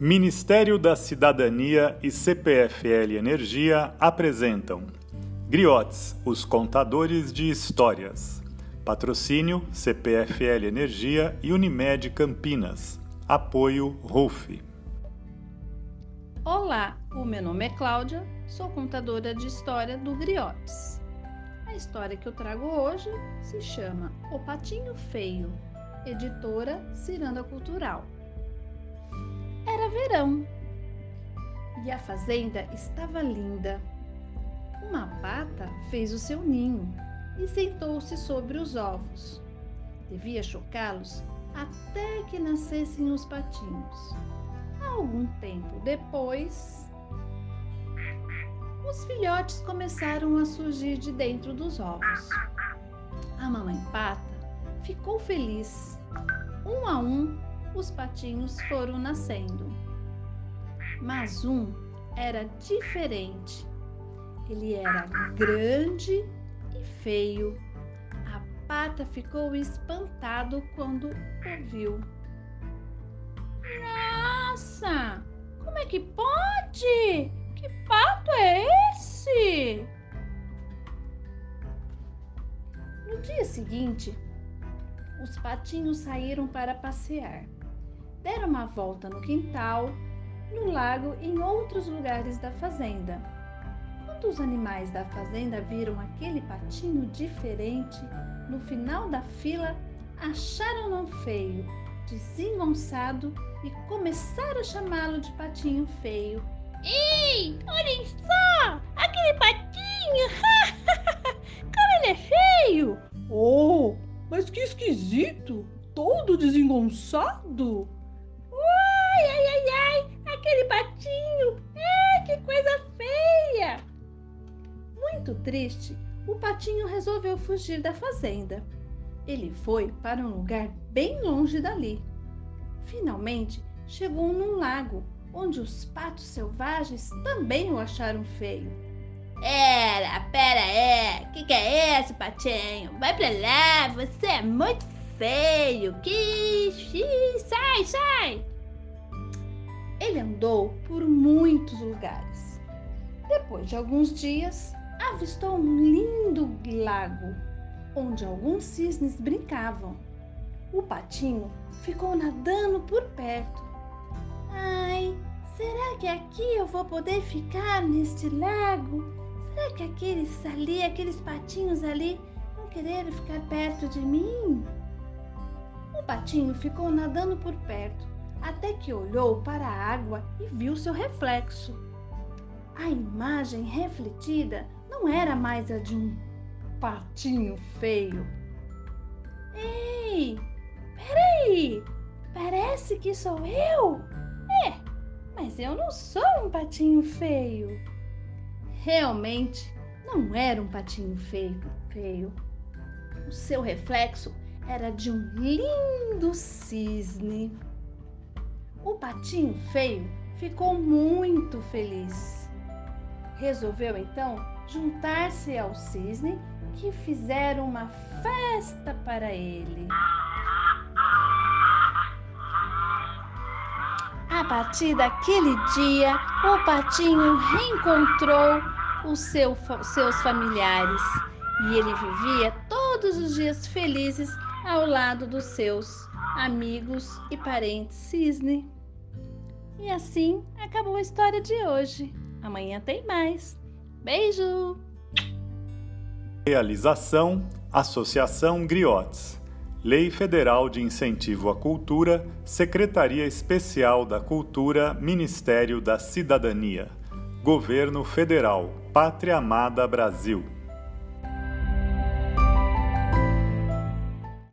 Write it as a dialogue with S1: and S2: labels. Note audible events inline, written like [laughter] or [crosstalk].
S1: Ministério da Cidadania e CPFL Energia apresentam Griotes, os contadores de histórias. Patrocínio CPFL Energia e Unimed Campinas. Apoio RUF.
S2: Olá, o meu nome é Cláudia, sou contadora de história do Griotes. A história que eu trago hoje se chama O Patinho Feio, editora Ciranda Cultural. Era verão e a fazenda estava linda. Uma pata fez o seu ninho e sentou-se sobre os ovos. Devia chocá-los até que nascessem os patinhos. Algum tempo depois, os filhotes começaram a surgir de dentro dos ovos. A mamãe pata ficou feliz. Um a um, os patinhos foram nascendo. Mas um era diferente. Ele era grande e feio. A pata ficou espantado quando o viu. Nossa! Como é que pode? Que pato seguinte, os patinhos saíram para passear deram uma volta no quintal, no lago e em outros lugares da fazenda. Quando os animais da fazenda viram aquele patinho diferente, no final da fila, acharam-no feio, desengonçado e começaram a chamá-lo de patinho feio.
S3: Ei, olhem só! Aquele patinho! [laughs] Como ele é feio!
S4: Oh, mas que esquisito! Todo desengonçado!
S3: Ai, ai, ai, ai, aquele patinho! É, que coisa feia!
S2: Muito triste, o patinho resolveu fugir da fazenda. Ele foi para um lugar bem longe dali. Finalmente, chegou num lago, onde os patos selvagens também o acharam feio.
S3: Era, pera aí, que que é esse patinho? Vai pra lá, você é muito feio, que... sai, sai!
S2: Ele andou por muitos lugares. Depois de alguns dias, avistou um lindo lago onde alguns cisnes brincavam. O patinho ficou nadando por perto. Ai, será que aqui eu vou poder ficar neste lago? Será que aqueles ali, aqueles patinhos ali, vão querer ficar perto de mim? O patinho ficou nadando por perto até que olhou para a água e viu seu reflexo. A imagem refletida não era mais a de um patinho feio. Ei, peraí! Parece que sou eu? É, mas eu não sou um patinho feio. Realmente não era um patinho feio, feio. O seu reflexo era de um lindo cisne. O patinho feio ficou muito feliz. Resolveu então juntar-se ao cisne que fizeram uma festa para ele. A partir daquele dia, o patinho reencontrou os seu, seus familiares e ele vivia todos os dias felizes ao lado dos seus amigos e parentes cisne. E assim acabou a história de hoje. Amanhã tem mais. Beijo!
S1: Realização: Associação Griotes. Lei Federal de Incentivo à Cultura, Secretaria Especial da Cultura, Ministério da Cidadania. Governo Federal, Pátria Amada Brasil.